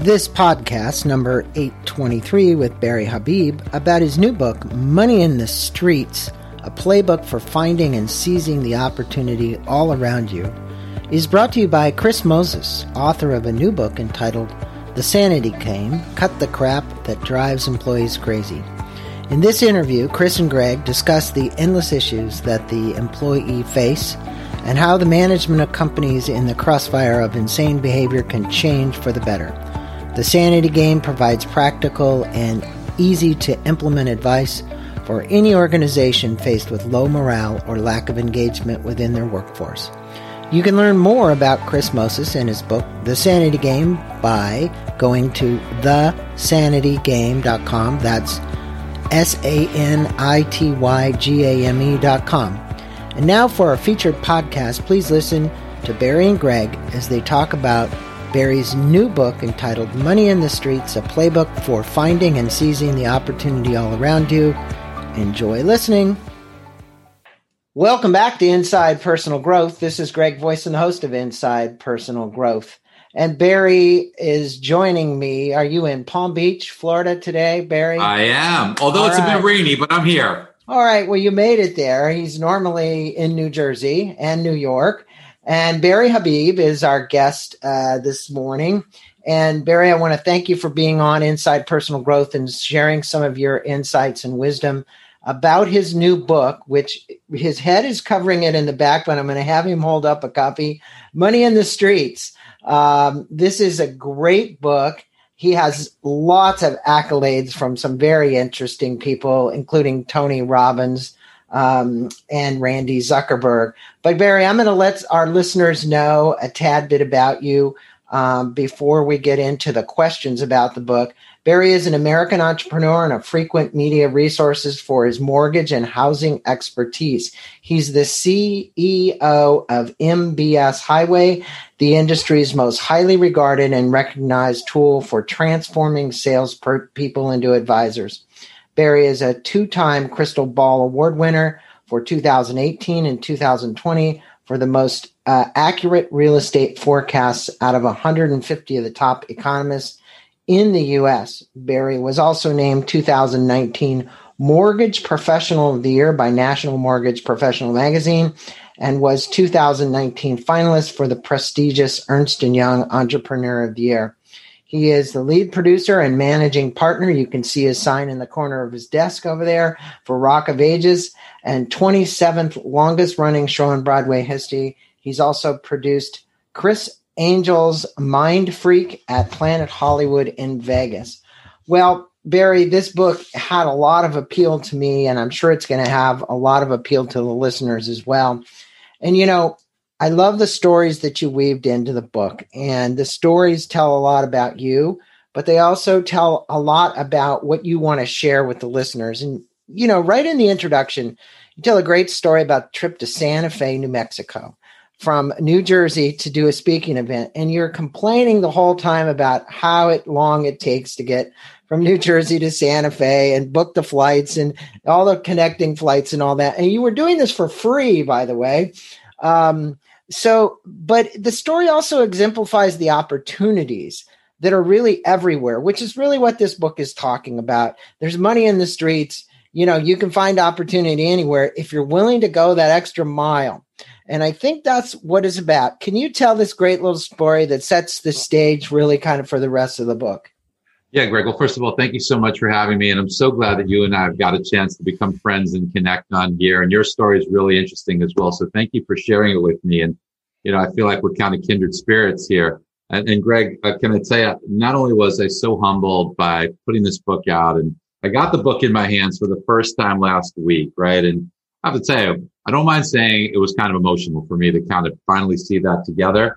This podcast, number 823, with Barry Habib, about his new book, Money in the Streets A Playbook for Finding and Seizing the Opportunity All Around You, is brought to you by Chris Moses, author of a new book entitled The Sanity Game Cut the Crap That Drives Employees Crazy. In this interview, Chris and Greg discuss the endless issues that the employee face and how the management of companies in the crossfire of insane behavior can change for the better. The Sanity Game provides practical and easy to implement advice for any organization faced with low morale or lack of engagement within their workforce. You can learn more about Chris Moses and his book, The Sanity Game, by going to thesanitygame.com. That's S A N I T Y G A M E.com. And now for our featured podcast, please listen to Barry and Greg as they talk about Barry's new book entitled Money in the Streets, a playbook for finding and seizing the opportunity all around you. Enjoy listening. Welcome back to Inside Personal Growth. This is Greg Voisen the host of Inside Personal Growth. And Barry is joining me. Are you in Palm Beach, Florida today, Barry? I am. Although All it's right. a bit rainy, but I'm here. All right. Well, you made it there. He's normally in New Jersey and New York. And Barry Habib is our guest uh, this morning. And Barry, I want to thank you for being on Inside Personal Growth and sharing some of your insights and wisdom about his new book, which his head is covering it in the back, but I'm going to have him hold up a copy Money in the Streets. Um, this is a great book. He has lots of accolades from some very interesting people, including Tony Robbins um, and Randy Zuckerberg. But Barry, I'm going to let our listeners know a tad bit about you um, before we get into the questions about the book. Barry is an American entrepreneur and a frequent media resources for his mortgage and housing expertise. He's the CEO of MBS Highway, the industry's most highly regarded and recognized tool for transforming sales people into advisors. Barry is a two time Crystal Ball Award winner for 2018 and 2020 for the most uh, accurate real estate forecasts out of 150 of the top economists in the U.S. Barry was also named 2019 Mortgage Professional of the Year by National Mortgage Professional Magazine and was 2019 finalist for the prestigious Ernst & Young Entrepreneur of the Year. He is the lead producer and managing partner. You can see his sign in the corner of his desk over there for Rock of Ages and 27th longest running show in Broadway history. He's also produced Criss Angel's Mind Freak at Planet Hollywood in Vegas. Well, Barry, this book had a lot of appeal to me, and I'm sure it's going to have a lot of appeal to the listeners as well. And, you know, I love the stories that you weaved into the book, and the stories tell a lot about you, but they also tell a lot about what you want to share with the listeners. And, you know, right in the introduction, you tell a great story about trip to Santa Fe, New Mexico from New Jersey to do a speaking event, and you're complaining the whole time about how it, long it takes to get from New Jersey to Santa Fe and book the flights and all the connecting flights and all that. And you were doing this for free, by the way. Um, so, but the story also exemplifies the opportunities that are really everywhere, which is really what this book is talking about. There's money in the streets. You know, you can find opportunity anywhere if you're willing to go that extra mile. And I think that's what it's about. Can you tell this great little story that sets the stage really kind of for the rest of the book? Yeah, Greg. Well, first of all, thank you so much for having me. And I'm so glad that you and I have got a chance to become friends and connect on here. And your story is really interesting as well. So thank you for sharing it with me. And, you know, I feel like we're kind of kindred spirits here. And, and Greg, uh, can I tell you, not only was I so humbled by putting this book out and I got the book in my hands for the first time last week, right? And I have to tell you, I don't mind saying it was kind of emotional for me to kind of finally see that together.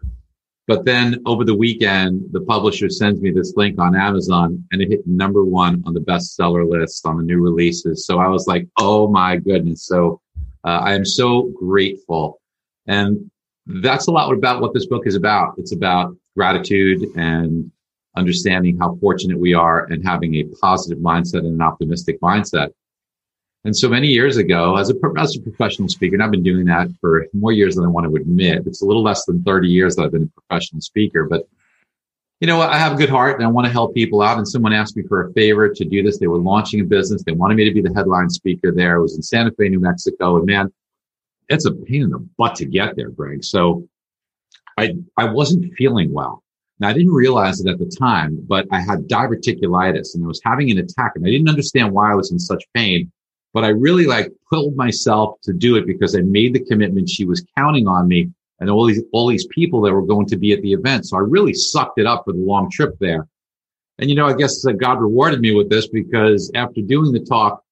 But then over the weekend, the publisher sends me this link on Amazon and it hit number one on the bestseller list on the new releases. So I was like, oh my goodness. So uh, I am so grateful. And that's a lot about what this book is about. It's about gratitude and understanding how fortunate we are and having a positive mindset and an optimistic mindset. And so many years ago, as a, as a professional speaker, and I've been doing that for more years than I want to admit, it's a little less than 30 years that I've been a professional speaker, but you know, I have a good heart and I want to help people out. And someone asked me for a favor to do this. They were launching a business. They wanted me to be the headline speaker there. It was in Santa Fe, New Mexico. And man, it's a pain in the butt to get there, Greg. So I, I wasn't feeling well. Now I didn't realize it at the time, but I had diverticulitis and I was having an attack and I didn't understand why I was in such pain, but I really like pulled myself to do it because I made the commitment. She was counting on me and all these, all these people that were going to be at the event. So I really sucked it up for the long trip there. And, you know, I guess uh, God rewarded me with this because after doing the talk,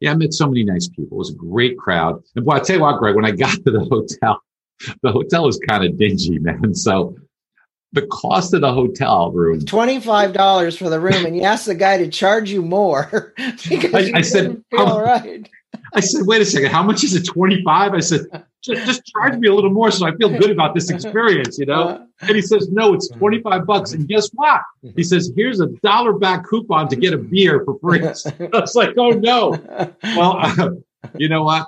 yeah, I met so many nice people. It was a great crowd. And boy, I tell you what, Greg, when I got to the hotel, the hotel was kind of dingy, man. So the cost of the hotel room $25 for the room and you asked the guy to charge you more because I, I said all right I said, wait a second, how much is it? 25? I said, just, just charge me a little more so I feel good about this experience, you know? Uh-huh. And he says, no, it's 25 bucks. And guess what? He says, here's a dollar back coupon to get a beer for free. I was like, oh no. Well, uh, you know what?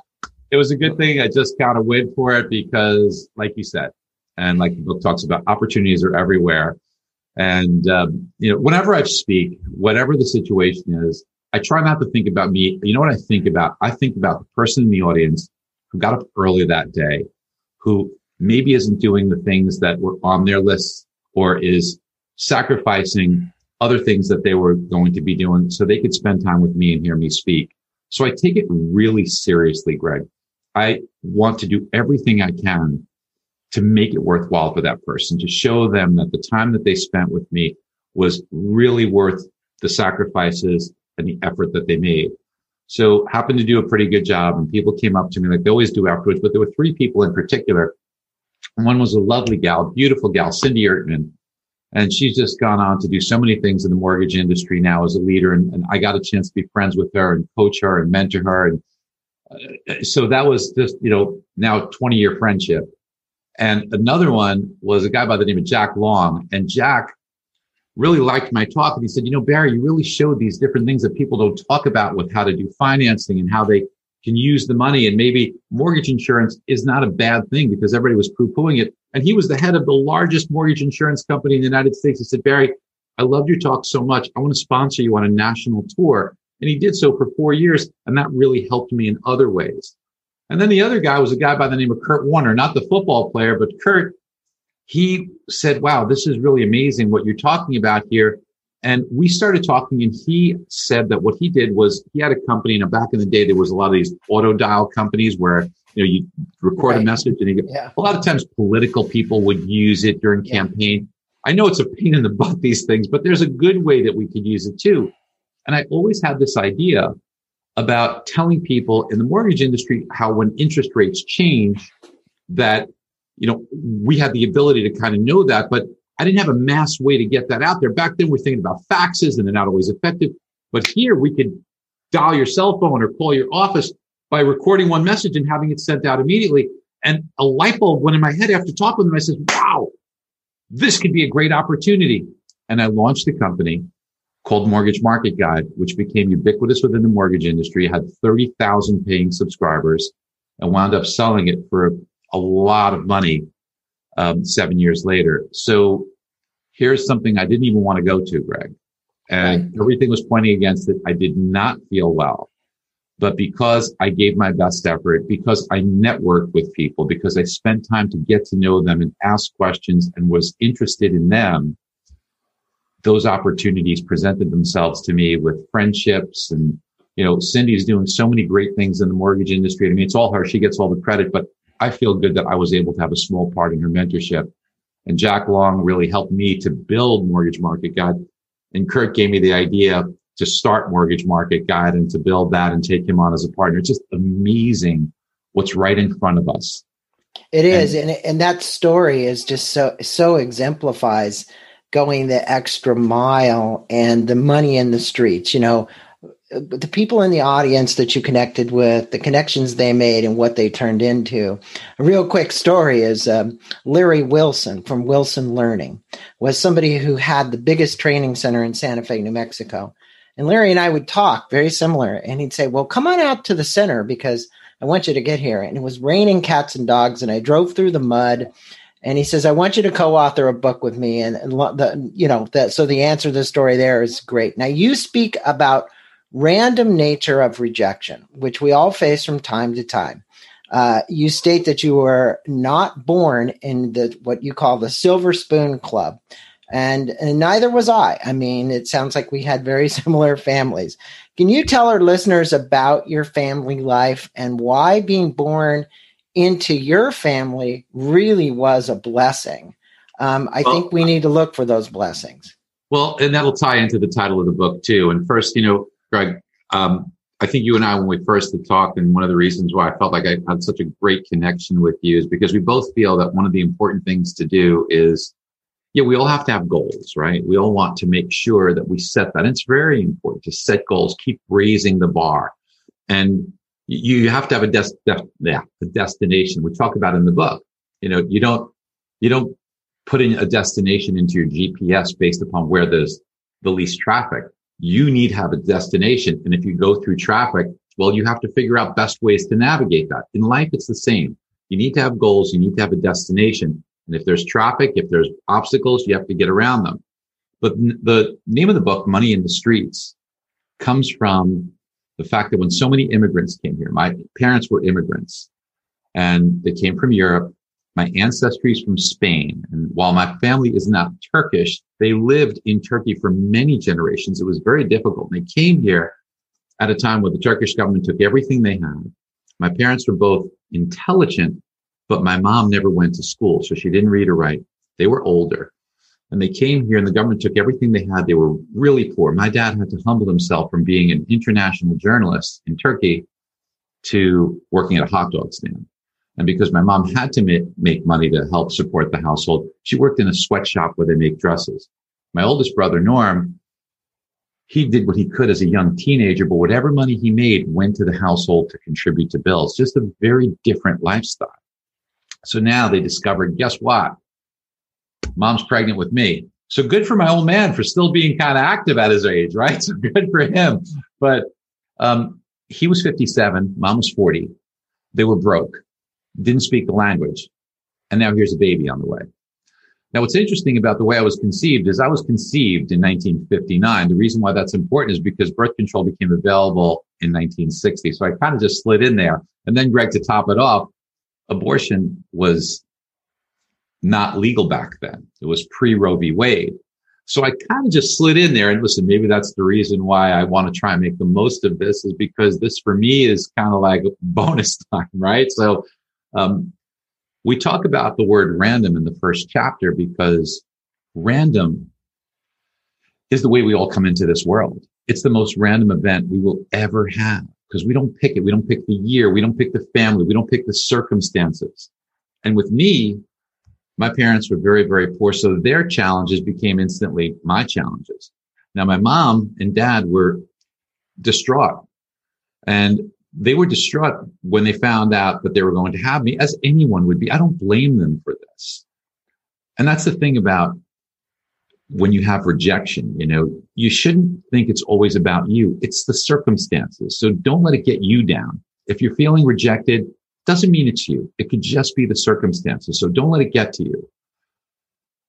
It was a good thing. I just kind of went for it because like you said, and like the book talks about, opportunities are everywhere. And, um, you know, whenever I speak, whatever the situation is, I try not to think about me. You know what I think about? I think about the person in the audience who got up early that day, who maybe isn't doing the things that were on their list or is sacrificing other things that they were going to be doing so they could spend time with me and hear me speak. So I take it really seriously, Greg. I want to do everything I can to make it worthwhile for that person, to show them that the time that they spent with me was really worth the sacrifices and the effort that they made. So happened to do a pretty good job and people came up to me like they always do afterwards, but there were three people in particular. One was a lovely gal, beautiful gal, Cindy Ertman. And she's just gone on to do so many things in the mortgage industry now as a leader. And, and I got a chance to be friends with her and coach her and mentor her. And uh, so that was just, you know, now 20 year friendship. And another one was a guy by the name of Jack Long. And Jack really liked my talk. And he said, you know, Barry, you really showed these different things that people don't talk about with how to do financing and how they can use the money. And maybe mortgage insurance is not a bad thing because everybody was poo pooing it. And he was the head of the largest mortgage insurance company in the United States. He said, Barry, I loved your talk so much. I want to sponsor you on a national tour. And he did so for four years. And that really helped me in other ways. And then the other guy was a guy by the name of Kurt Warner, not the football player, but Kurt he said, wow, this is really amazing what you're talking about here. And we started talking and he said that what he did was he had a company and back in the day, there was a lot of these auto dial companies where, you know, you record right. a message and you, yeah. a lot of times political people would use it during yeah. campaign. I know it's a pain in the butt, these things, but there's a good way that we could use it too. And I always had this idea about telling people in the mortgage industry how when interest rates change, that you know, we had the ability to kind of know that, but I didn't have a mass way to get that out there. Back then, we're thinking about faxes and they're not always effective. But here we could dial your cell phone or call your office by recording one message and having it sent out immediately. And a light bulb went in my head after talking with them. I said, wow, this could be a great opportunity. And I launched the company called Mortgage Market Guide, which became ubiquitous within the mortgage industry, had 30,000 paying subscribers and wound up selling it for a lot of money um, seven years later. So here's something I didn't even want to go to, Greg. And right. everything was pointing against it. I did not feel well. But because I gave my best effort, because I networked with people, because I spent time to get to know them and ask questions and was interested in them, those opportunities presented themselves to me with friendships and, you know, Cindy's doing so many great things in the mortgage industry. I mean, it's all her. She gets all the credit, but I feel good that I was able to have a small part in her mentorship. And Jack Long really helped me to build Mortgage Market Guide. And Kurt gave me the idea to start Mortgage Market Guide and to build that and take him on as a partner. It's just amazing what's right in front of us. It is, and, and and that story is just so so exemplifies going the extra mile and the money in the streets. You know, the people in the audience that you connected with, the connections they made, and what they turned into. A real quick story is um, Larry Wilson from Wilson Learning was somebody who had the biggest training center in Santa Fe, New Mexico. And Larry and I would talk very similar, and he'd say, "Well, come on out to the center because I want you to get here." And it was raining cats and dogs, and I drove through the mud, and he says, "I want you to co-author a book with me." And, and the you know that so the answer to the story there is great. Now you speak about random nature of rejection, which we all face from time to time. Uh, you state that you were not born in the what you call the Silver Spoon Club, and, and neither was I. I mean, it sounds like we had very similar families. Can you tell our listeners about your family life and why being born into your family really was a blessing? Um, I well, think we need to look for those blessings. Well, and that'll tie into the title of the book too. And first, you know, Greg, um, I think you and I, when we first talked, and one of the reasons why I felt like I had such a great connection with you is because we both feel that one of the important things to do is, yeah, we all have to have goals, right? We all want to make sure that we set that. And it's very important to set goals, keep raising the bar. And you have to have a des- de- yeah, a destination. We talk about in the book. You know, you don't, you don't put in a destination into your GPS based upon where there's the least traffic you need to have a destination. And if you go through traffic, well, you have to figure out best ways to navigate that. In life, it's the same. You need to have goals. You need to have a destination. And if there's traffic, if there's obstacles, you have to get around them. But the name of the book, Money in the Streets, comes from the fact that when so many immigrants came here, my parents were immigrants and they came from Europe my ancestry is from Spain. And while my family is not Turkish, they lived in Turkey for many generations. It was very difficult. And they came here at a time where the Turkish government took everything they had. My parents were both intelligent, but my mom never went to school. So she didn't read or write. They were older and they came here and the government took everything they had. They were really poor. My dad had to humble himself from being an international journalist in Turkey to working at a hot dog stand. And because my mom had to make, money to help support the household, she worked in a sweatshop where they make dresses. My oldest brother, Norm, he did what he could as a young teenager, but whatever money he made went to the household to contribute to bills. Just a very different lifestyle. So now they discovered, guess what? Mom's pregnant with me. So good for my old man for still being kind of active at his age, right? So good for him. But um, he was 57, mom was 40. They were broke didn't speak the language. And now here's a baby on the way. Now, what's interesting about the way I was conceived is I was conceived in 1959. The reason why that's important is because birth control became available in 1960. So I kind of just slid in there. And then, Greg, to top it off, abortion was not legal back then. It was pre Roe v. Wade. So I kind of just slid in there and listen, maybe that's the reason why I want to try and make the most of this is because this for me is kind of like bonus time, right? So um, we talk about the word random in the first chapter because random is the way we all come into this world. It's the most random event we will ever have because we don't pick it. We don't pick the year. We don't pick the family. We don't pick the circumstances. And with me, my parents were very, very poor. So their challenges became instantly my challenges. Now, my mom and dad were distraught and they were distraught when they found out that they were going to have me, as anyone would be. I don't blame them for this. And that's the thing about when you have rejection, you know, you shouldn't think it's always about you. It's the circumstances. So don't let it get you down. If you're feeling rejected, doesn't mean it's you. It could just be the circumstances. So don't let it get to you.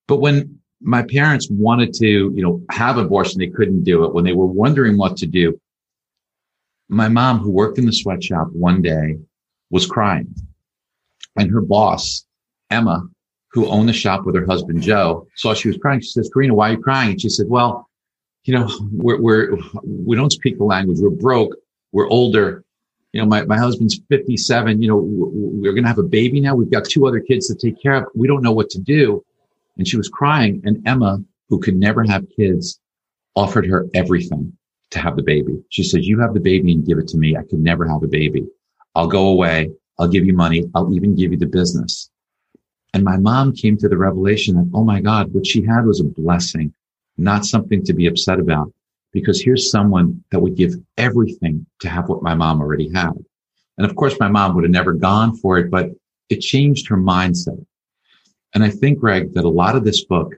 But when my parents wanted to, you know, have abortion, they couldn't do it. When they were wondering what to do, my mom, who worked in the sweatshop one day, was crying. And her boss, Emma, who owned the shop with her husband, Joe, saw she was crying. She says, Karina, why are you crying? And she said, well, you know, we're, we're, we don't speak the language. We're broke. We're older. You know, my, my husband's 57. You know, we're going to have a baby now. We've got two other kids to take care of. We don't know what to do. And she was crying. And Emma, who could never have kids, offered her everything to have the baby. She says, you have the baby and give it to me. I could never have a baby. I'll go away. I'll give you money. I'll even give you the business. And my mom came to the revelation that, oh my God, what she had was a blessing, not something to be upset about. Because here's someone that would give everything to have what my mom already had. And of course, my mom would have never gone for it, but it changed her mindset. And I think, Greg, that a lot of this book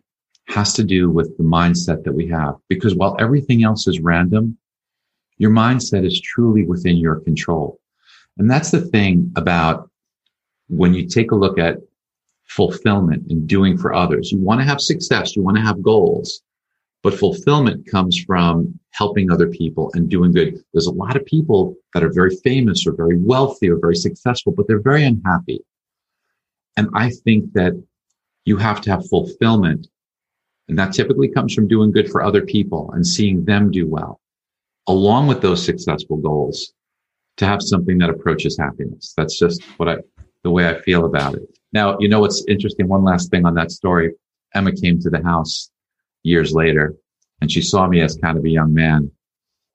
has to do with the mindset that we have. Because while everything else is random, your mindset is truly within your control. And that's the thing about when you take a look at fulfillment and doing for others. You want to have success. You want to have goals, but fulfillment comes from helping other people and doing good. There's a lot of people that are very famous or very wealthy or very successful, but they're very unhappy. And I think that you have to have fulfillment. And that typically comes from doing good for other people and seeing them do well, along with those successful goals to have something that approaches happiness. That's just what I, the way I feel about it. Now, you know what's interesting? One last thing on that story. Emma came to the house years later and she saw me as kind of a young man.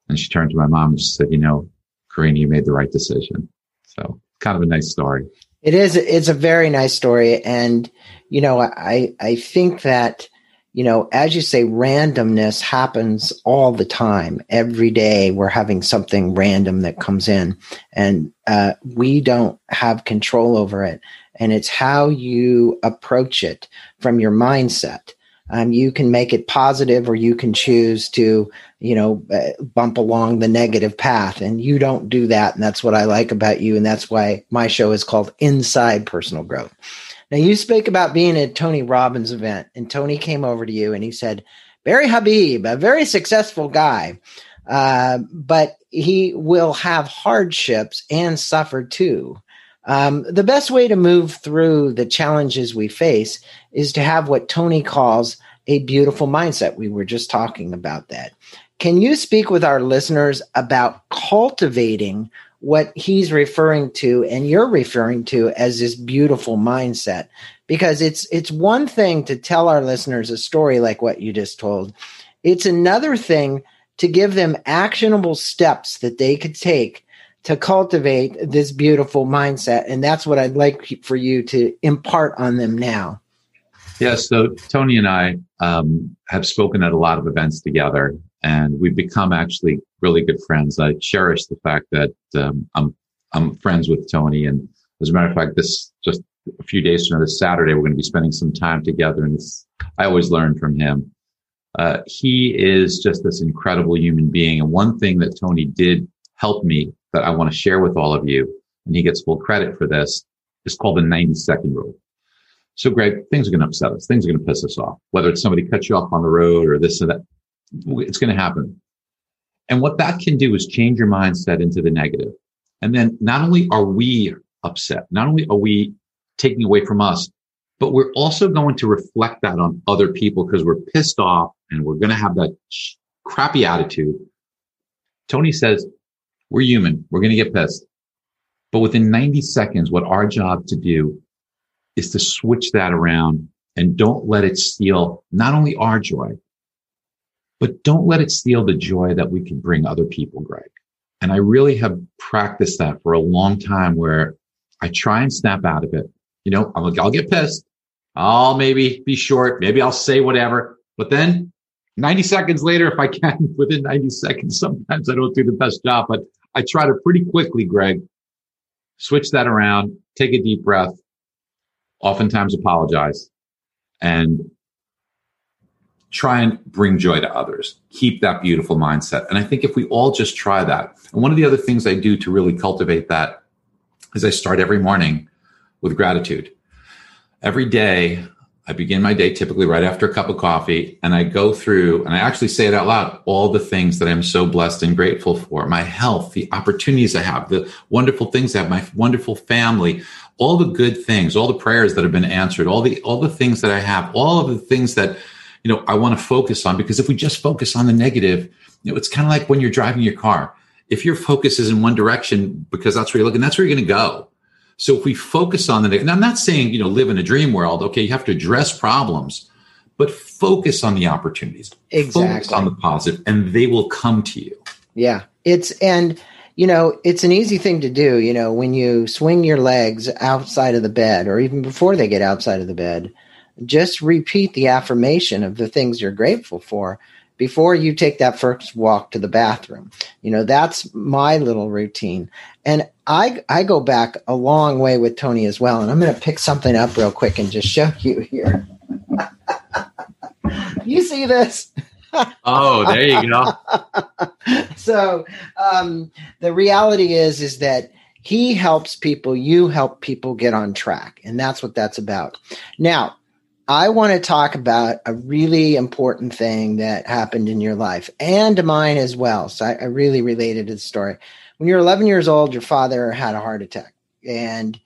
And she turned to my mom and she said, you know, Karina, you made the right decision. So kind of a nice story. It is. It's a very nice story. And, you know, I, I think that, you know, as you say, randomness happens all the time. Every day we're having something random that comes in and uh, we don't have control over it. And it's how you approach it from your mindset. Um, you can make it positive or you can choose to you know uh, bump along the negative path. And you don't do that. And that's what i like about you. And that's why my show is called inside personal growth. Now you spoke about being at tony robbins event and tony came over to you and he said barry habib a very successful guy uh, but he will have hardships and suffer too um, the best way to move through the challenges we face is to have what Tony calls a beautiful mindset. We were just talking about that. Can you speak with our listeners about cultivating what he's referring to and you're referring to as this beautiful mindset? Because it's it's one thing to tell our listeners a story like what you just told. It's another thing to give them actionable steps that they could take to cultivate this beautiful mindset. And that's what I'd like for you to impart on them now. Yes. So Tony and I um, have spoken at a lot of events together, and we've become actually really good friends. I cherish the fact that um, I'm I'm friends with Tony, and as a matter of fact, this just a few days from now, this Saturday, we're going to be spending some time together, and I always learn from him. Uh, he is just this incredible human being, and one thing that Tony did help me that I want to share with all of you, and he gets full credit for this, is called the 90 second rule. So, Greg, things are going to upset us. Things are going to piss us off. Whether it's somebody cuts you off on the road or this or that, it's going to happen. And what that can do is change your mindset into the negative. And then not only are we upset, not only are we taking away from us, but we're also going to reflect that on other people because we're pissed off and we're going to have that crappy attitude. Tony says, we're human. We're going to get pissed. But within 90 seconds, what our job to do is to switch that around and don't let it steal not only our joy, but don't let it steal the joy that we can bring other people, Greg. And I really have practiced that for a long time where I try and snap out of it. You know, I'll, I'll get pissed. I'll maybe be short. Maybe I'll say whatever, but then 90 seconds later, if I can, within 90 seconds, sometimes I don't do the best job, but I try to pretty quickly, Greg, switch that around, take a deep breath, oftentimes apologize, and try and bring joy to others. Keep that beautiful mindset. And I think if we all just try that, and one of the other things I do to really cultivate that is I start every morning with gratitude. Every day, I begin my day typically right after a cup of coffee and I go through and I actually say it out loud all the things that I'm so blessed and grateful for my health, the opportunities I have, the wonderful things I have, my wonderful family, all the good things, all the prayers that have been answered, all the all the things that I have, all of the things that you know I want to focus on because if we just focus on the negative, you know, it's kind of like when you're driving your car. If your focus is in one direction because that's where you're looking, that's where you're going to go so if we focus on the, and I'm not saying, you know, live in a dream world. Okay. You have to address problems, but focus on the opportunities. Exactly. Focus on the positive and they will come to you. Yeah. It's, and, you know, it's an easy thing to do. You know, when you swing your legs outside of the bed or even before they get outside of the bed, just repeat the affirmation of the things you're grateful for before you take that first walk to the bathroom. You know, that's my little routine. And I I go back a long way with Tony as well. And I'm going to pick something up real quick and just show you here. you see this? oh, there you go. so um, the reality is is that he helps people, you help people get on track. And that's what that's about. Now, I want to talk about a really important thing that happened in your life and mine as well. So I, I really related to the story. When you're 11 years old, your father had a heart attack. And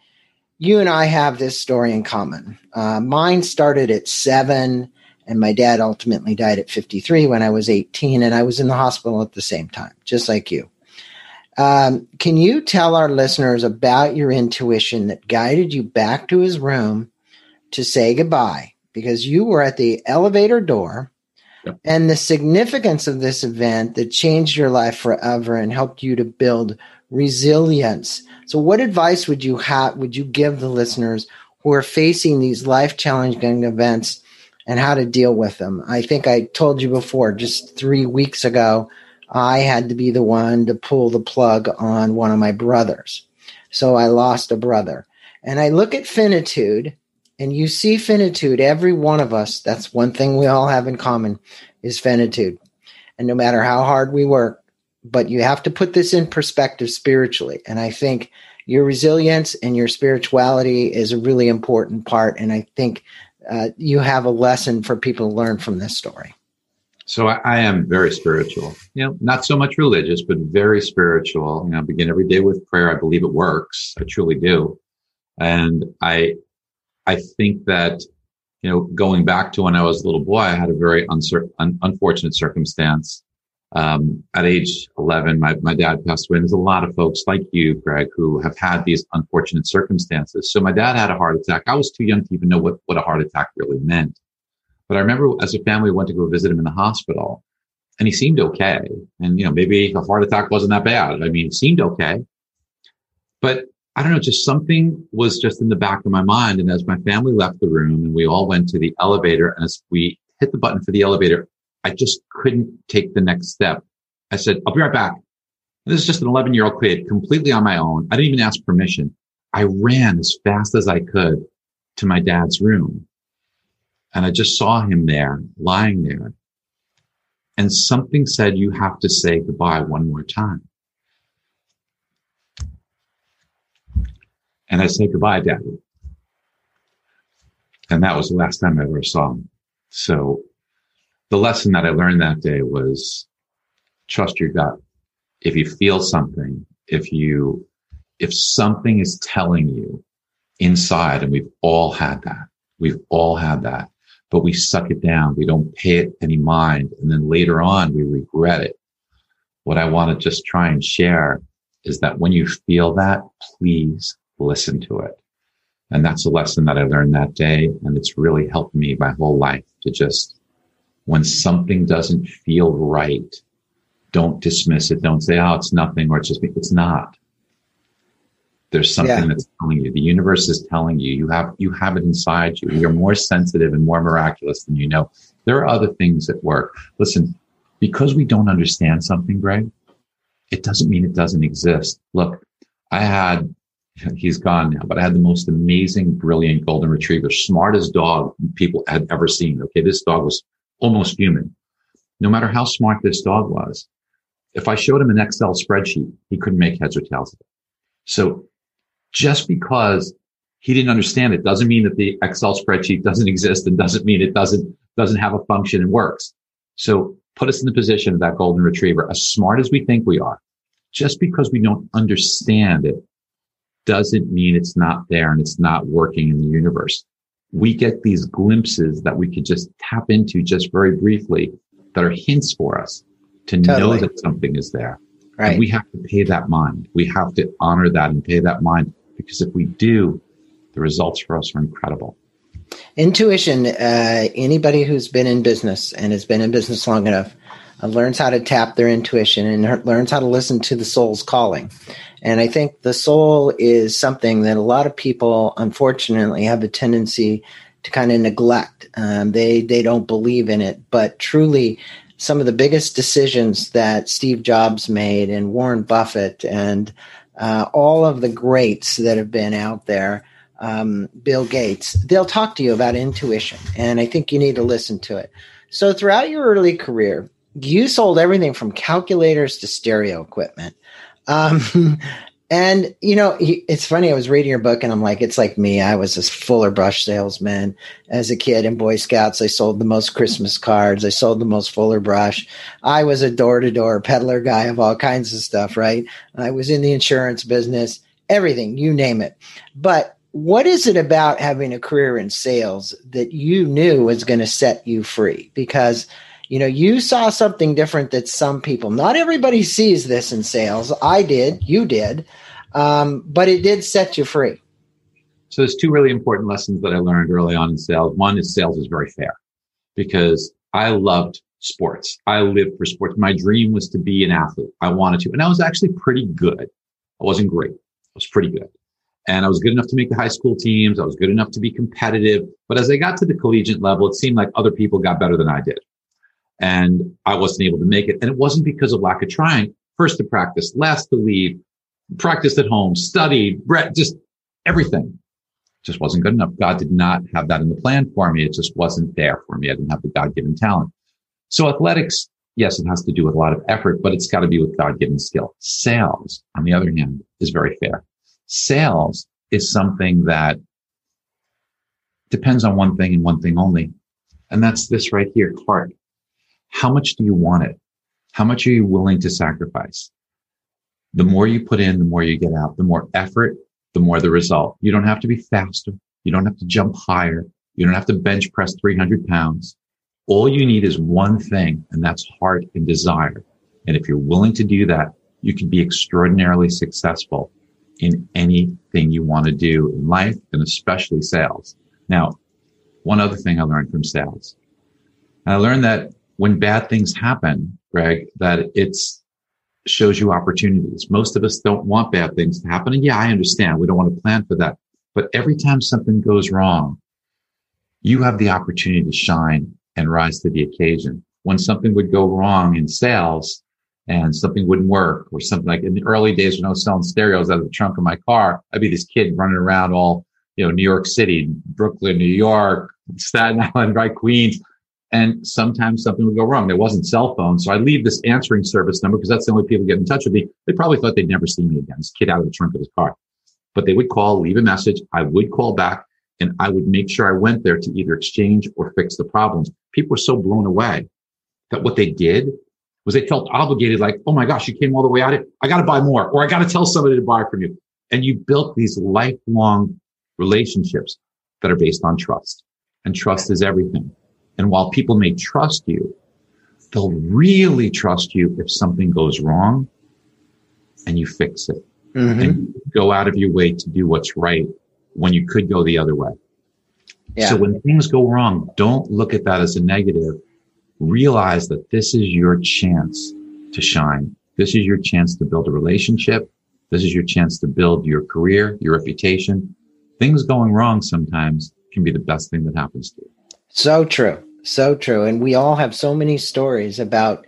you and I have this story in common. Uh, mine started at seven, and my dad ultimately died at 53 when I was 18, and I was in the hospital at the same time, just like you. Um, can you tell our listeners about your intuition that guided you back to his room to say goodbye? because you were at the elevator door and the significance of this event that changed your life forever and helped you to build resilience. So what advice would you have would you give the listeners who are facing these life challenging events and how to deal with them? I think I told you before just 3 weeks ago I had to be the one to pull the plug on one of my brothers. So I lost a brother. And I look at finitude and you see finitude, every one of us, that's one thing we all have in common is finitude. And no matter how hard we work, but you have to put this in perspective spiritually. And I think your resilience and your spirituality is a really important part. And I think uh, you have a lesson for people to learn from this story. So I, I, am very spiritual, you know, not so much religious, but very spiritual. You know, I begin every day with prayer. I believe it works. I truly do. And I, I think that, you know, going back to when I was a little boy, I had a very un- unfortunate circumstance. Um, at age 11, my, my dad passed away. And there's a lot of folks like you, Greg, who have had these unfortunate circumstances. So my dad had a heart attack. I was too young to even know what, what a heart attack really meant. But I remember as a family, we went to go visit him in the hospital and he seemed okay. And, you know, maybe a heart attack wasn't that bad. I mean, it seemed okay. But I don't know, just something was just in the back of my mind. And as my family left the room and we all went to the elevator, and as we hit the button for the elevator, I just couldn't take the next step. I said, I'll be right back. And this is just an 11 year old kid completely on my own. I didn't even ask permission. I ran as fast as I could to my dad's room. And I just saw him there, lying there. And something said, you have to say goodbye one more time. And I said goodbye, Daddy. And that was the last time I ever saw him. So the lesson that I learned that day was trust your gut. If you feel something, if you, if something is telling you inside, and we've all had that, we've all had that, but we suck it down. We don't pay it any mind. And then later on, we regret it. What I want to just try and share is that when you feel that, please listen to it. And that's a lesson that I learned that day. And it's really helped me my whole life to just, when something doesn't feel right, don't dismiss it. Don't say, oh, it's nothing or it's just, me. it's not. There's something yeah. that's telling you. The universe is telling you. You have, you have it inside you. You're more sensitive and more miraculous than you know. There are other things at work. Listen, because we don't understand something, Greg, it doesn't mean it doesn't exist. Look, I had he's gone now, but I had the most amazing, brilliant golden retriever, smartest dog people had ever seen. Okay. This dog was almost human. No matter how smart this dog was, if I showed him an Excel spreadsheet, he couldn't make heads or tails of it. So just because he didn't understand it doesn't mean that the Excel spreadsheet doesn't exist and doesn't mean it doesn't, doesn't have a function and works. So put us in the position of that golden retriever, as smart as we think we are, just because we don't understand it doesn't mean it's not there and it's not working in the universe. We get these glimpses that we could just tap into just very briefly that are hints for us to totally. know that something is there. Right. And we have to pay that mind. We have to honor that and pay that mind because if we do, the results for us are incredible. Intuition, uh, anybody who's been in business and has been in business long enough learns how to tap their intuition and learns how to listen to the soul's calling. And I think the soul is something that a lot of people, unfortunately, have a tendency to kind of neglect. Um, they they don't believe in it, but truly, some of the biggest decisions that Steve Jobs made and Warren Buffett and uh, all of the greats that have been out there, um, Bill Gates, they'll talk to you about intuition, and I think you need to listen to it. So throughout your early career, you sold everything from calculators to stereo equipment. Um, And you know, it's funny. I was reading your book, and I'm like, it's like me. I was a Fuller Brush salesman as a kid in Boy Scouts. I sold the most Christmas cards. I sold the most Fuller Brush. I was a door to door peddler guy of all kinds of stuff. Right? I was in the insurance business. Everything, you name it. But what is it about having a career in sales that you knew was going to set you free? Because you know, you saw something different that some people, not everybody sees this in sales. I did, you did, um, but it did set you free. So there's two really important lessons that I learned early on in sales. One is sales is very fair because I loved sports. I lived for sports. My dream was to be an athlete. I wanted to, and I was actually pretty good. I wasn't great. I was pretty good. And I was good enough to make the high school teams. I was good enough to be competitive. But as I got to the collegiate level, it seemed like other people got better than I did and I wasn't able to make it. And it wasn't because of lack of trying. First to practice, last to leave, practiced at home, studied, just everything just wasn't good enough. God did not have that in the plan for me. It just wasn't there for me. I didn't have the God given talent. So athletics, yes, it has to do with a lot of effort, but it's got to be with God given skill. Sales, on the other hand, is very fair. Sales is something that depends on one thing and one thing only. And that's this right here, heart. How much do you want it? How much are you willing to sacrifice? The more you put in, the more you get out, the more effort, the more the result. You don't have to be faster. You don't have to jump higher. You don't have to bench press 300 pounds. All you need is one thing, and that's heart and desire. And if you're willing to do that, you can be extraordinarily successful in anything you want to do in life and especially sales. Now, one other thing I learned from sales. I learned that when bad things happen, Greg, that it's shows you opportunities. Most of us don't want bad things to happen. And yeah, I understand. We don't want to plan for that. But every time something goes wrong, you have the opportunity to shine and rise to the occasion. When something would go wrong in sales and something wouldn't work or something like in the early days when I was selling stereos out of the trunk of my car, I'd be this kid running around all, you know, New York City, Brooklyn, New York, Staten Island, right? Queens, and sometimes something would go wrong. There wasn't cell phones. So I leave this answering service number because that's the only people get in touch with me. They probably thought they'd never see me again. This kid out of the trunk of his car. But they would call, leave a message. I would call back and I would make sure I went there to either exchange or fix the problems. People were so blown away that what they did was they felt obligated, like, oh my gosh, you came all the way out it. I got to buy more, or I got to tell somebody to buy from you. And you built these lifelong relationships that are based on trust. And trust is everything. And while people may trust you, they'll really trust you if something goes wrong and you fix it mm-hmm. and go out of your way to do what's right when you could go the other way. Yeah. So when things go wrong, don't look at that as a negative. Realize that this is your chance to shine. This is your chance to build a relationship. This is your chance to build your career, your reputation. Things going wrong sometimes can be the best thing that happens to you. So true. So true. And we all have so many stories about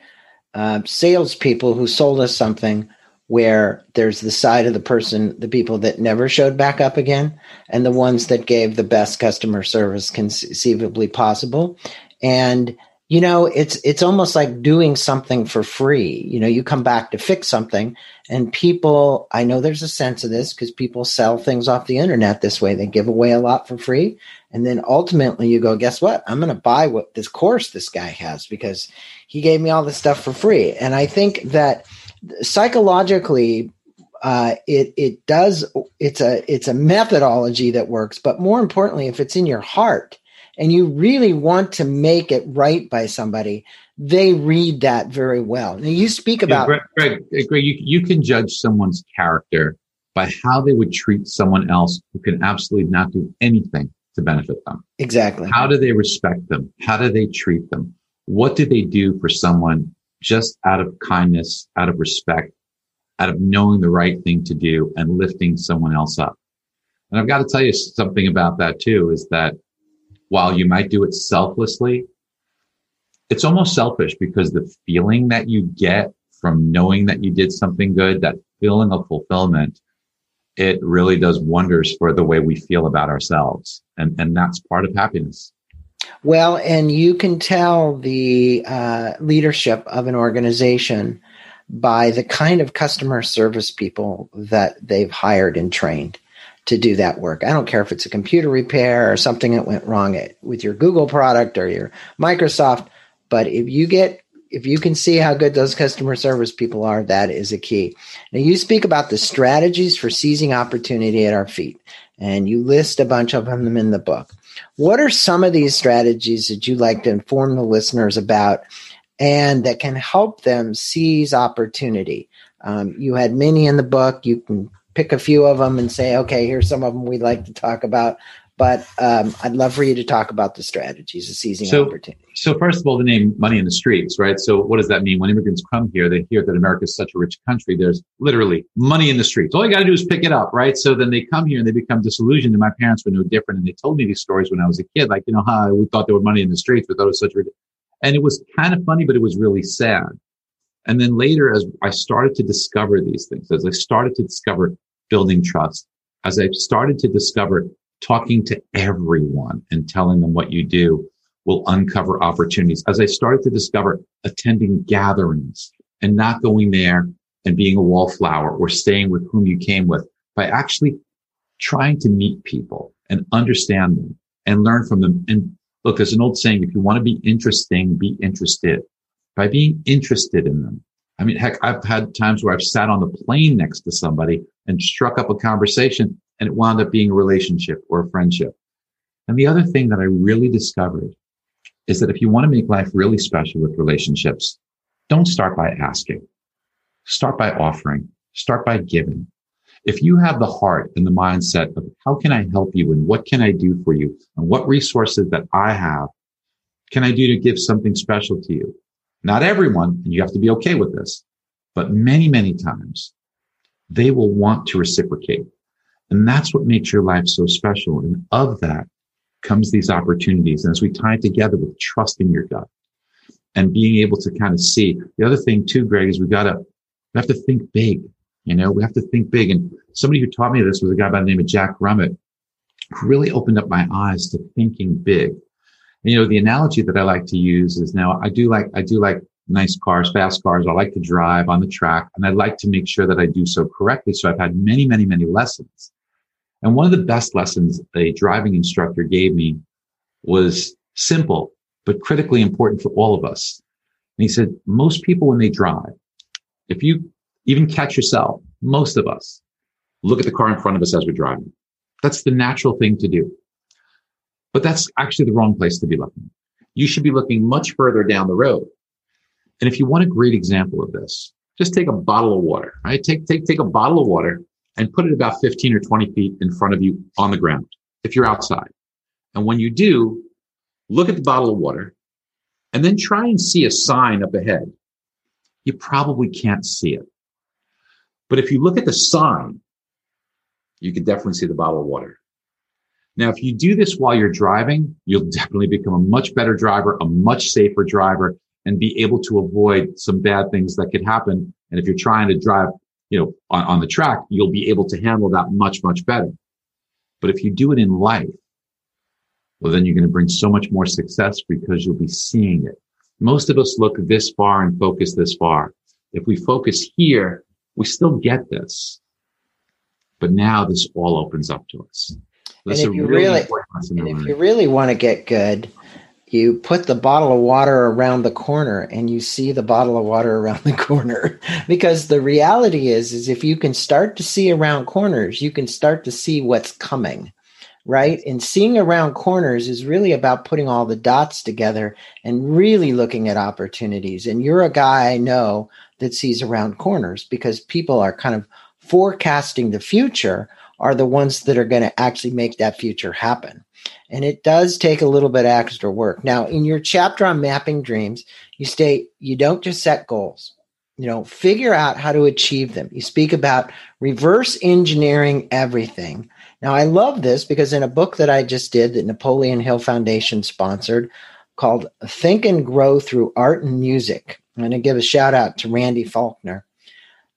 uh, salespeople who sold us something where there's the side of the person, the people that never showed back up again, and the ones that gave the best customer service conceivably possible. And you know it's it's almost like doing something for free. You know you come back to fix something and people i know there's a sense of this because people sell things off the internet this way. They give away a lot for free. And then ultimately you go guess what? I'm going to buy what this course this guy has because he gave me all this stuff for free. And i think that psychologically uh, it it does it's a it's a methodology that works but more importantly if it's in your heart and you really want to make it right by somebody, they read that very well. Now you speak about yeah, Greg, Greg, eh, Greg, you, you can judge someone's character by how they would treat someone else who can absolutely not do anything to benefit them. Exactly. How do they respect them? How do they treat them? What do they do for someone just out of kindness, out of respect, out of knowing the right thing to do and lifting someone else up? And I've got to tell you something about that too, is that while you might do it selflessly, it's almost selfish because the feeling that you get from knowing that you did something good, that feeling of fulfillment, it really does wonders for the way we feel about ourselves. And, and that's part of happiness. Well, and you can tell the uh, leadership of an organization by the kind of customer service people that they've hired and trained to do that work. I don't care if it's a computer repair or something that went wrong with your Google product or your Microsoft, but if you get if you can see how good those customer service people are, that is a key. Now you speak about the strategies for seizing opportunity at our feet, and you list a bunch of them in the book. What are some of these strategies that you'd like to inform the listeners about and that can help them seize opportunity? Um, you had many in the book. You can pick a few of them and say, okay, here's some of them we'd like to talk about. But um, I'd love for you to talk about the strategies of seizing so, opportunity. So, first of all, the name money in the streets, right? So, what does that mean? When immigrants come here, they hear that America is such a rich country. There's literally money in the streets. All you got to do is pick it up, right? So then they come here and they become disillusioned. And my parents were no different. And they told me these stories when I was a kid, like, you know, how we thought there was money in the streets. We thought it was such a, and it was kind of funny, but it was really sad. And then later, as I started to discover these things, as I started to discover building trust, as I started to discover talking to everyone and telling them what you do will uncover opportunities. As I started to discover attending gatherings and not going there and being a wallflower or staying with whom you came with by actually trying to meet people and understand them and learn from them. And look, there's an old saying, if you want to be interesting, be interested by being interested in them. I mean, heck, I've had times where I've sat on the plane next to somebody and struck up a conversation and it wound up being a relationship or a friendship. And the other thing that I really discovered is that if you want to make life really special with relationships, don't start by asking. Start by offering. Start by giving. If you have the heart and the mindset of how can I help you and what can I do for you and what resources that I have can I do to give something special to you? Not everyone, and you have to be okay with this, but many, many times they will want to reciprocate. And that's what makes your life so special. And of that comes these opportunities. And as we tie together with trusting your gut and being able to kind of see the other thing too, Greg, is we gotta, we have to think big. You know, we have to think big. And somebody who taught me this was a guy by the name of Jack Grummett, who really opened up my eyes to thinking big. You know, the analogy that I like to use is now I do like, I do like nice cars, fast cars. I like to drive on the track and I like to make sure that I do so correctly. So I've had many, many, many lessons. And one of the best lessons a driving instructor gave me was simple, but critically important for all of us. And he said, most people, when they drive, if you even catch yourself, most of us look at the car in front of us as we're driving. That's the natural thing to do. But that's actually the wrong place to be looking. You should be looking much further down the road. And if you want a great example of this, just take a bottle of water, right? Take, take, take a bottle of water and put it about 15 or 20 feet in front of you on the ground if you're outside. And when you do, look at the bottle of water and then try and see a sign up ahead. You probably can't see it. But if you look at the sign, you can definitely see the bottle of water. Now, if you do this while you're driving, you'll definitely become a much better driver, a much safer driver, and be able to avoid some bad things that could happen. And if you're trying to drive you know, on, on the track, you'll be able to handle that much, much better. But if you do it in life, well, then you're going to bring so much more success because you'll be seeing it. Most of us look this far and focus this far. If we focus here, we still get this. But now this all opens up to us. And if you really, really if you really want to get good, you put the bottle of water around the corner and you see the bottle of water around the corner. Because the reality is is if you can start to see around corners you can start to see what's coming right? And seeing around corners is really about putting all the dots together and really looking at opportunities. And you're a guy i know that sees around corners because people are kind of forecasting the future are the ones that are going to actually make that future happen and it does take a little bit extra work. Now, in your chapter on mapping dreams, you state you don't just set goals, you know, figure out how to achieve them. You speak about reverse engineering everything. Now, I love this because in a book that I just did that Napoleon Hill Foundation sponsored called Think and Grow Through Art and Music, I'm going to give a shout out to Randy Faulkner.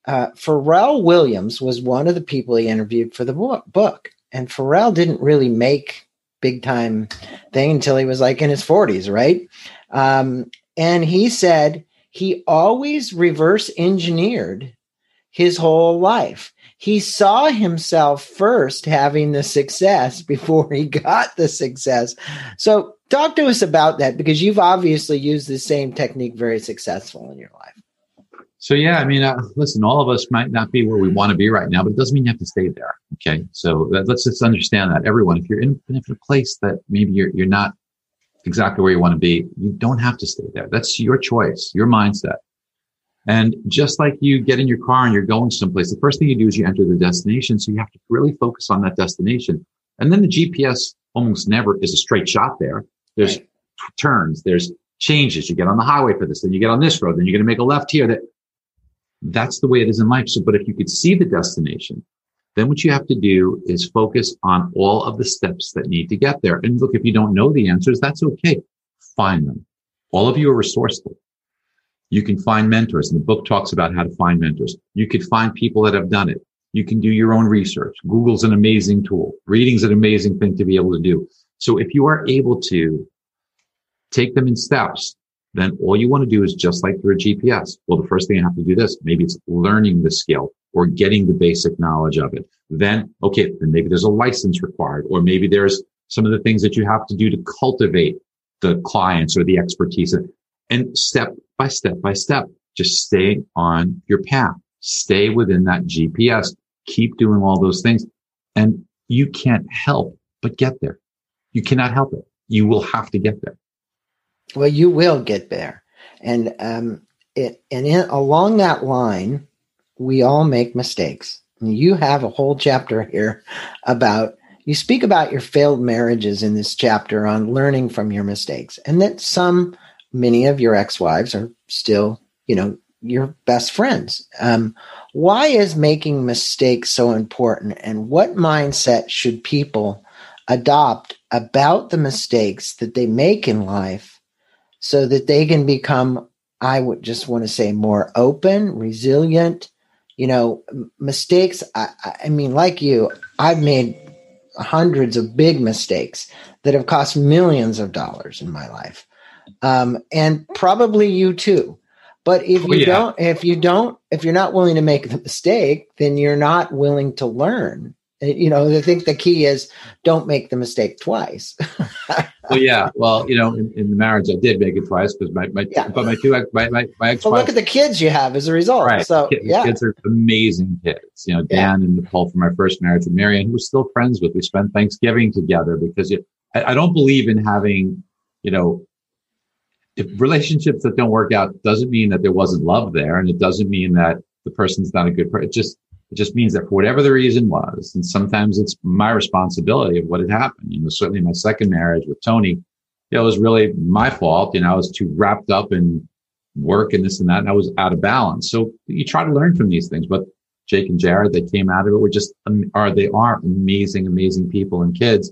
Uh, Pharrell Williams was one of the people he interviewed for the book. And Pharrell didn't really make big time thing until he was like in his 40s, right? Um, and he said he always reverse engineered his whole life. He saw himself first having the success before he got the success. So, talk to us about that because you've obviously used the same technique very successful in your life. So yeah, I mean, uh, listen, all of us might not be where we want to be right now, but it doesn't mean you have to stay there. Okay, so that, let's just understand that everyone, if you're in, in a place that maybe you're you're not exactly where you want to be, you don't have to stay there. That's your choice, your mindset. And just like you get in your car and you're going someplace, the first thing you do is you enter the destination. So you have to really focus on that destination. And then the GPS almost never is a straight shot there. There's right. turns, there's changes. You get on the highway for this, then you get on this road, then you're going to make a left here. That that's the way it is in life. So, but if you could see the destination, then what you have to do is focus on all of the steps that need to get there. And look, if you don't know the answers, that's okay. Find them. All of you are resourceful. You can find mentors and the book talks about how to find mentors. You could find people that have done it. You can do your own research. Google's an amazing tool. Reading's an amazing thing to be able to do. So if you are able to take them in steps, then all you want to do is just like through a GPS. Well, the first thing you have to do this. Maybe it's learning the skill or getting the basic knowledge of it. Then, okay, then maybe there's a license required, or maybe there's some of the things that you have to do to cultivate the clients or the expertise. And step by step by step, just stay on your path. Stay within that GPS. Keep doing all those things. And you can't help but get there. You cannot help it. You will have to get there. Well, you will get there. And um, it, and in, along that line, we all make mistakes. You have a whole chapter here about you speak about your failed marriages in this chapter on learning from your mistakes, and that some, many of your ex-wives are still, you know, your best friends. Um, why is making mistakes so important, and what mindset should people adopt about the mistakes that they make in life so that they can become, I would just want to say, more open, resilient. You know, mistakes. I, I mean, like you, I've made hundreds of big mistakes that have cost millions of dollars in my life, um, and probably you too. But if you oh, yeah. don't, if you don't, if you're not willing to make the mistake, then you're not willing to learn Uh, you know i think the key is don't make the mistake twice well yeah well you know in, in, the marriage i did make it twice because my, my yeah. but my two my my, my ex well, look at the kids you have as a result right so kids, yeah kids are amazing kids you know dan yeah. and nicole from my first marriage with marion who we're still friends with we spent thanksgiving together because it, I, I don't believe in having you know if relationships that don't work out doesn't mean that there wasn't love there and it doesn't mean that the person's not a good person it just it just means that for whatever the reason was, and sometimes it's my responsibility of what had happened. You know, certainly my second marriage with Tony, it was really my fault. You know, I was too wrapped up in work and this and that, and I was out of balance. So you try to learn from these things. But Jake and Jared, they came out of it, were just are they are amazing, amazing people and kids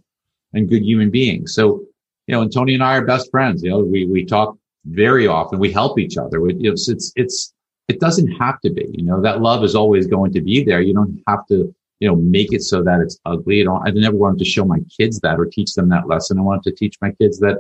and good human beings. So you know, and Tony and I are best friends. You know, we we talk very often. We help each other. We, you know, it's, it's it's it doesn't have to be, you know, that love is always going to be there. You don't have to, you know, make it so that it's ugly. I don't, I never wanted to show my kids that or teach them that lesson. I wanted to teach my kids that,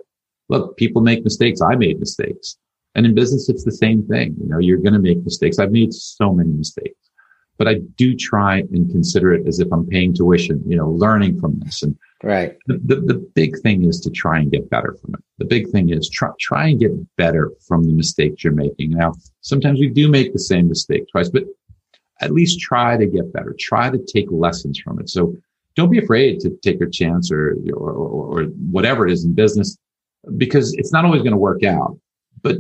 look, people make mistakes. I made mistakes. And in business, it's the same thing. You know, you're going to make mistakes. I've made so many mistakes, but I do try and consider it as if I'm paying tuition, you know, learning from this and Right. The, the, the, big thing is to try and get better from it. The big thing is try, try and get better from the mistakes you're making. Now, sometimes we do make the same mistake twice, but at least try to get better. Try to take lessons from it. So don't be afraid to take a chance or, or, or whatever it is in business because it's not always going to work out, but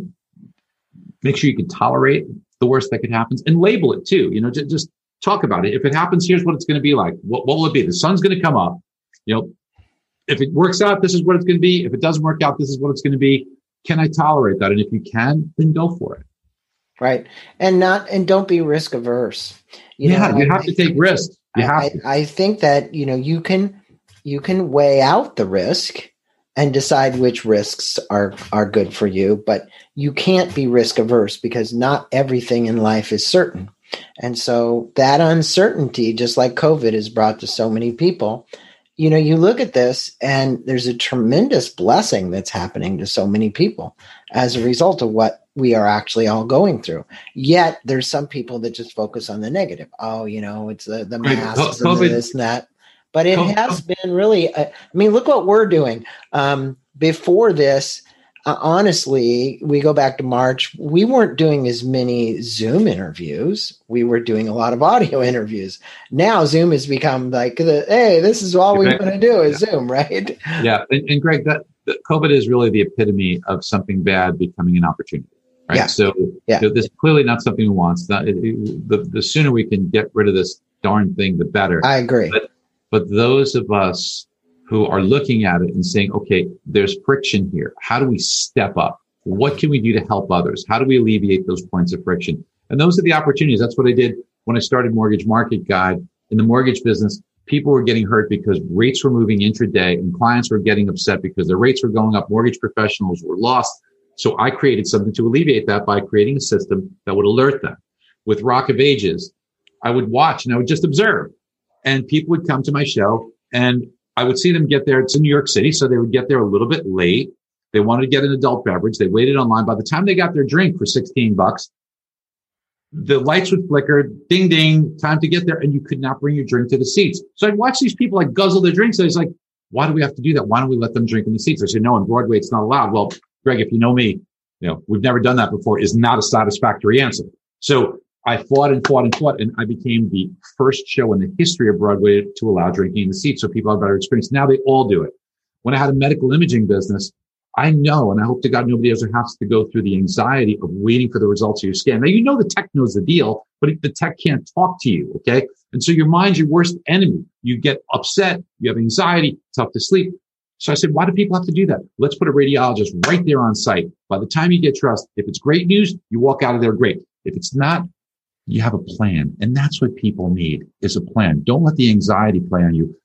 make sure you can tolerate the worst that could happen and label it too. You know, just, just talk about it. If it happens, here's what it's going to be like. What, what will it be? The sun's going to come up you know, if it works out, this is what it's going to be. If it doesn't work out, this is what it's going to be. Can I tolerate that? And if you can, then go for it. Right. And not, and don't be risk averse. You yeah, know, you have I, to take risks. You have I, I think that, you know, you can, you can weigh out the risk and decide which risks are are good for you but you can't be risk averse because not everything in life is certain and so that uncertainty just like covid has brought to so many people you know, you look at this and there's a tremendous blessing that's happening to so many people as a result of what we are actually all going through. Yet there's some people that just focus on the negative. Oh, you know, it's the, the masks and this and that. But it has been really, uh, I mean, look what we're doing. Um, before this, uh, honestly, we go back to March, we weren't doing as many Zoom interviews. We were doing a lot of audio interviews. Now Zoom has become like, the, hey, this is all we want to do is yeah. Zoom, right? Yeah. And, and Greg, that, that, COVID is really the epitome of something bad becoming an opportunity. Right. Yeah. So, yeah. this is clearly not something we want. Not, it, it, the, the sooner we can get rid of this darn thing, the better. I agree. But, but those of us who are looking at it and saying, okay, there's friction here. How do we step up? What can we do to help others? How do we alleviate those points of friction? And those are the opportunities. That's what I did when I started Mortgage Market Guide in the mortgage business. People were getting hurt because rates were moving intraday and clients were getting upset because their rates were going up. Mortgage professionals were lost. So I created something to alleviate that by creating a system that would alert them. With Rock of Ages, I would watch and I would just observe and people would come to my show and I would see them get there. It's in New York City, so they would get there a little bit late. They wanted to get an adult beverage. They waited online. By the time they got their drink for 16 bucks, the lights would flicker, ding, ding, time to get there. And you could not bring your drink to the seats. So I'd watch these people like guzzle their drinks. I was like, why do we have to do that? Why don't we let them drink in the seats? I said, no, on Broadway, it's not allowed. Well, Greg, if you know me, you know, we've never done that before is not a satisfactory answer. So I fought and fought and fought, and I became the first show in the history of Broadway to allow drinking in the seats so people have better experience. Now they all do it. When I had a medical imaging business, I know, and I hope to God nobody ever has to go through the anxiety of waiting for the results of your scan. Now, you know, the tech knows the deal, but the tech can't talk to you. Okay. And so your mind's your worst enemy. You get upset. You have anxiety, tough to sleep. So I said, why do people have to do that? Let's put a radiologist right there on site. By the time you get trust, if it's great news, you walk out of there great. If it's not, you have a plan. And that's what people need is a plan. Don't let the anxiety play on you.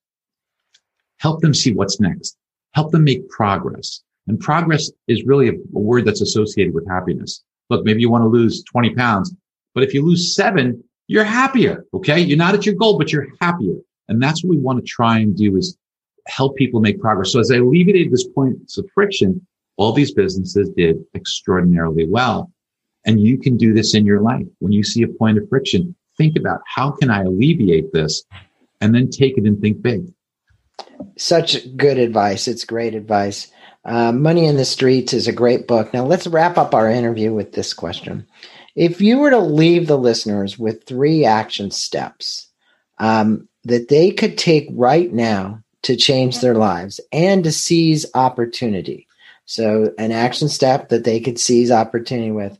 Help them see what's next. Help them make progress. And progress is really a, a word that's associated with happiness. Look, maybe you want to lose 20 pounds, but if you lose seven, you're happier. Okay. You're not at your goal, but you're happier. And that's what we want to try and do is help people make progress. So as I alleviated this points of friction, all these businesses did extraordinarily well. And you can do this in your life. When you see a point of friction, think about how can I alleviate this and then take it and think big. Such good advice. It's great advice. Uh, Money in the Streets is a great book. Now, let's wrap up our interview with this question. If you were to leave the listeners with three action steps um, that they could take right now to change their lives and to seize opportunity, so an action step that they could seize opportunity with,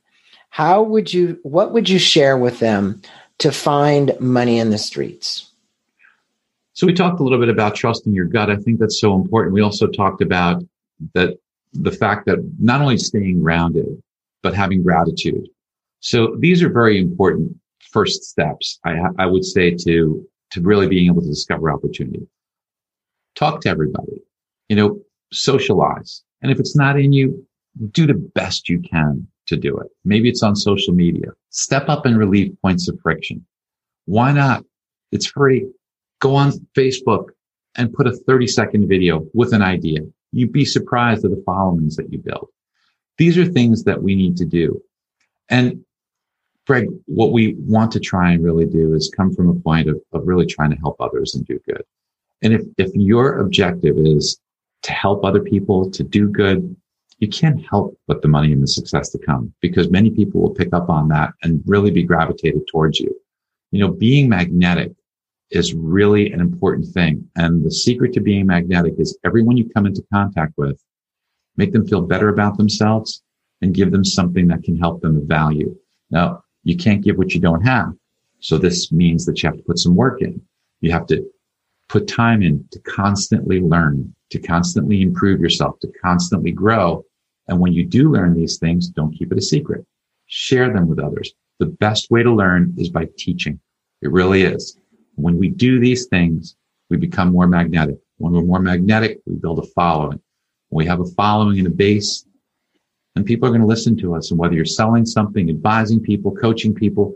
how would you what would you share with them to find money in the streets? So we talked a little bit about trusting your gut. I think that's so important. We also talked about that the fact that not only staying grounded but having gratitude. So these are very important first steps i, I would say to to really being able to discover opportunity. Talk to everybody you know socialize. And if it's not in you do the best you can to do it. Maybe it's on social media. Step up and relieve points of friction. Why not? It's free. Go on Facebook and put a 30 second video with an idea. You'd be surprised at the followings that you build. These are things that we need to do. And Greg, what we want to try and really do is come from a point of, of really trying to help others and do good. And if, if your objective is to help other people, to do good, you can't help but the money and the success to come because many people will pick up on that and really be gravitated towards you. You know, being magnetic is really an important thing. And the secret to being magnetic is everyone you come into contact with, make them feel better about themselves and give them something that can help them value. Now, you can't give what you don't have. So this means that you have to put some work in. You have to put time in to constantly learn, to constantly improve yourself, to constantly grow and when you do learn these things, don't keep it a secret. Share them with others. The best way to learn is by teaching. It really is. When we do these things, we become more magnetic. When we're more magnetic, we build a following. When we have a following and a base, and people are going to listen to us. And whether you're selling something, advising people, coaching people,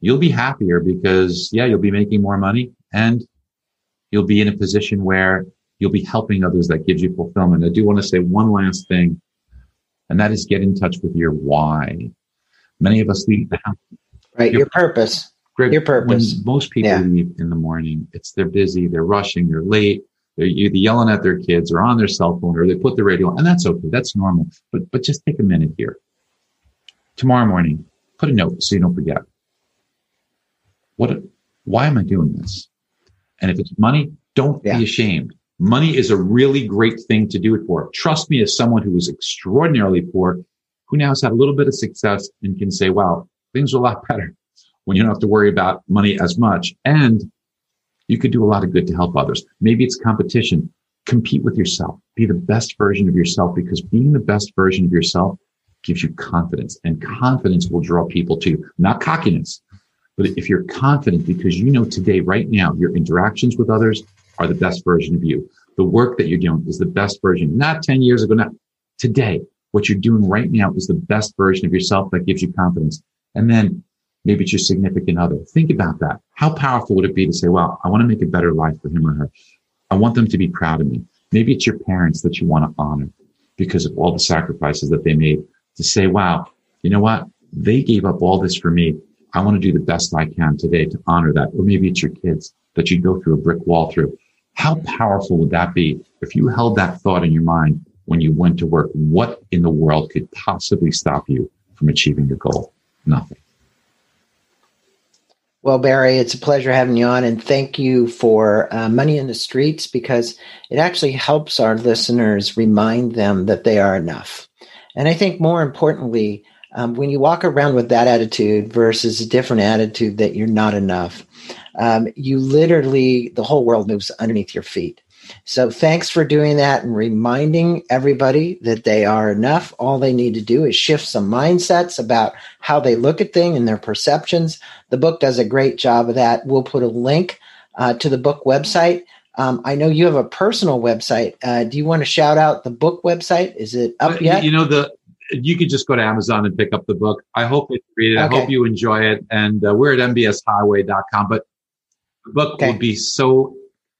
you'll be happier because yeah, you'll be making more money and You'll be in a position where you'll be helping others that gives you fulfillment. I do want to say one last thing, and that is get in touch with your why. Many of us leave the house. Right, your, your purpose. Greg, your purpose. When most people yeah. leave in the morning, it's they're busy, they're rushing, they're late, they're either yelling at their kids or on their cell phone or they put the radio on, and that's okay. That's normal. But but just take a minute here. Tomorrow morning, put a note so you don't forget. What? Why am I doing this? And if it's money, don't yeah. be ashamed. Money is a really great thing to do it for. Trust me, as someone who was extraordinarily poor, who now has had a little bit of success and can say, wow, things are a lot better when you don't have to worry about money as much. And you could do a lot of good to help others. Maybe it's competition. Compete with yourself. Be the best version of yourself because being the best version of yourself gives you confidence and confidence will draw people to you, not cockiness. But if you're confident because you know today, right now, your interactions with others are the best version of you. The work that you're doing is the best version, not 10 years ago, not today. What you're doing right now is the best version of yourself that gives you confidence. And then maybe it's your significant other. Think about that. How powerful would it be to say, well, I want to make a better life for him or her. I want them to be proud of me. Maybe it's your parents that you want to honor because of all the sacrifices that they made to say, wow, you know what? They gave up all this for me. I want to do the best I can today to honor that. Or maybe it's your kids that you go through a brick wall through. How powerful would that be if you held that thought in your mind when you went to work? What in the world could possibly stop you from achieving your goal? Nothing. Well, Barry, it's a pleasure having you on, and thank you for uh, Money in the Streets because it actually helps our listeners remind them that they are enough. And I think more importantly, um, when you walk around with that attitude versus a different attitude that you're not enough, um, you literally, the whole world moves underneath your feet. So thanks for doing that and reminding everybody that they are enough. All they need to do is shift some mindsets about how they look at things and their perceptions. The book does a great job of that. We'll put a link uh, to the book website. Um, I know you have a personal website. Uh, do you want to shout out the book website? Is it up uh, yet? You know the you could just go to Amazon and pick up the book. I hope you read it. Okay. I hope you enjoy it. And uh, we're at mbshighway.com. But the book okay. will be so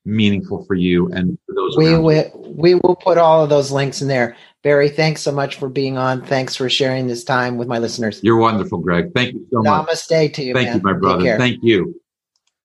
meaningful for you and for those we will we will put all of those links in there barry thanks so much for being on thanks for sharing this time with my listeners you're wonderful greg thank you so namaste much namaste to you thank man. you my brother thank you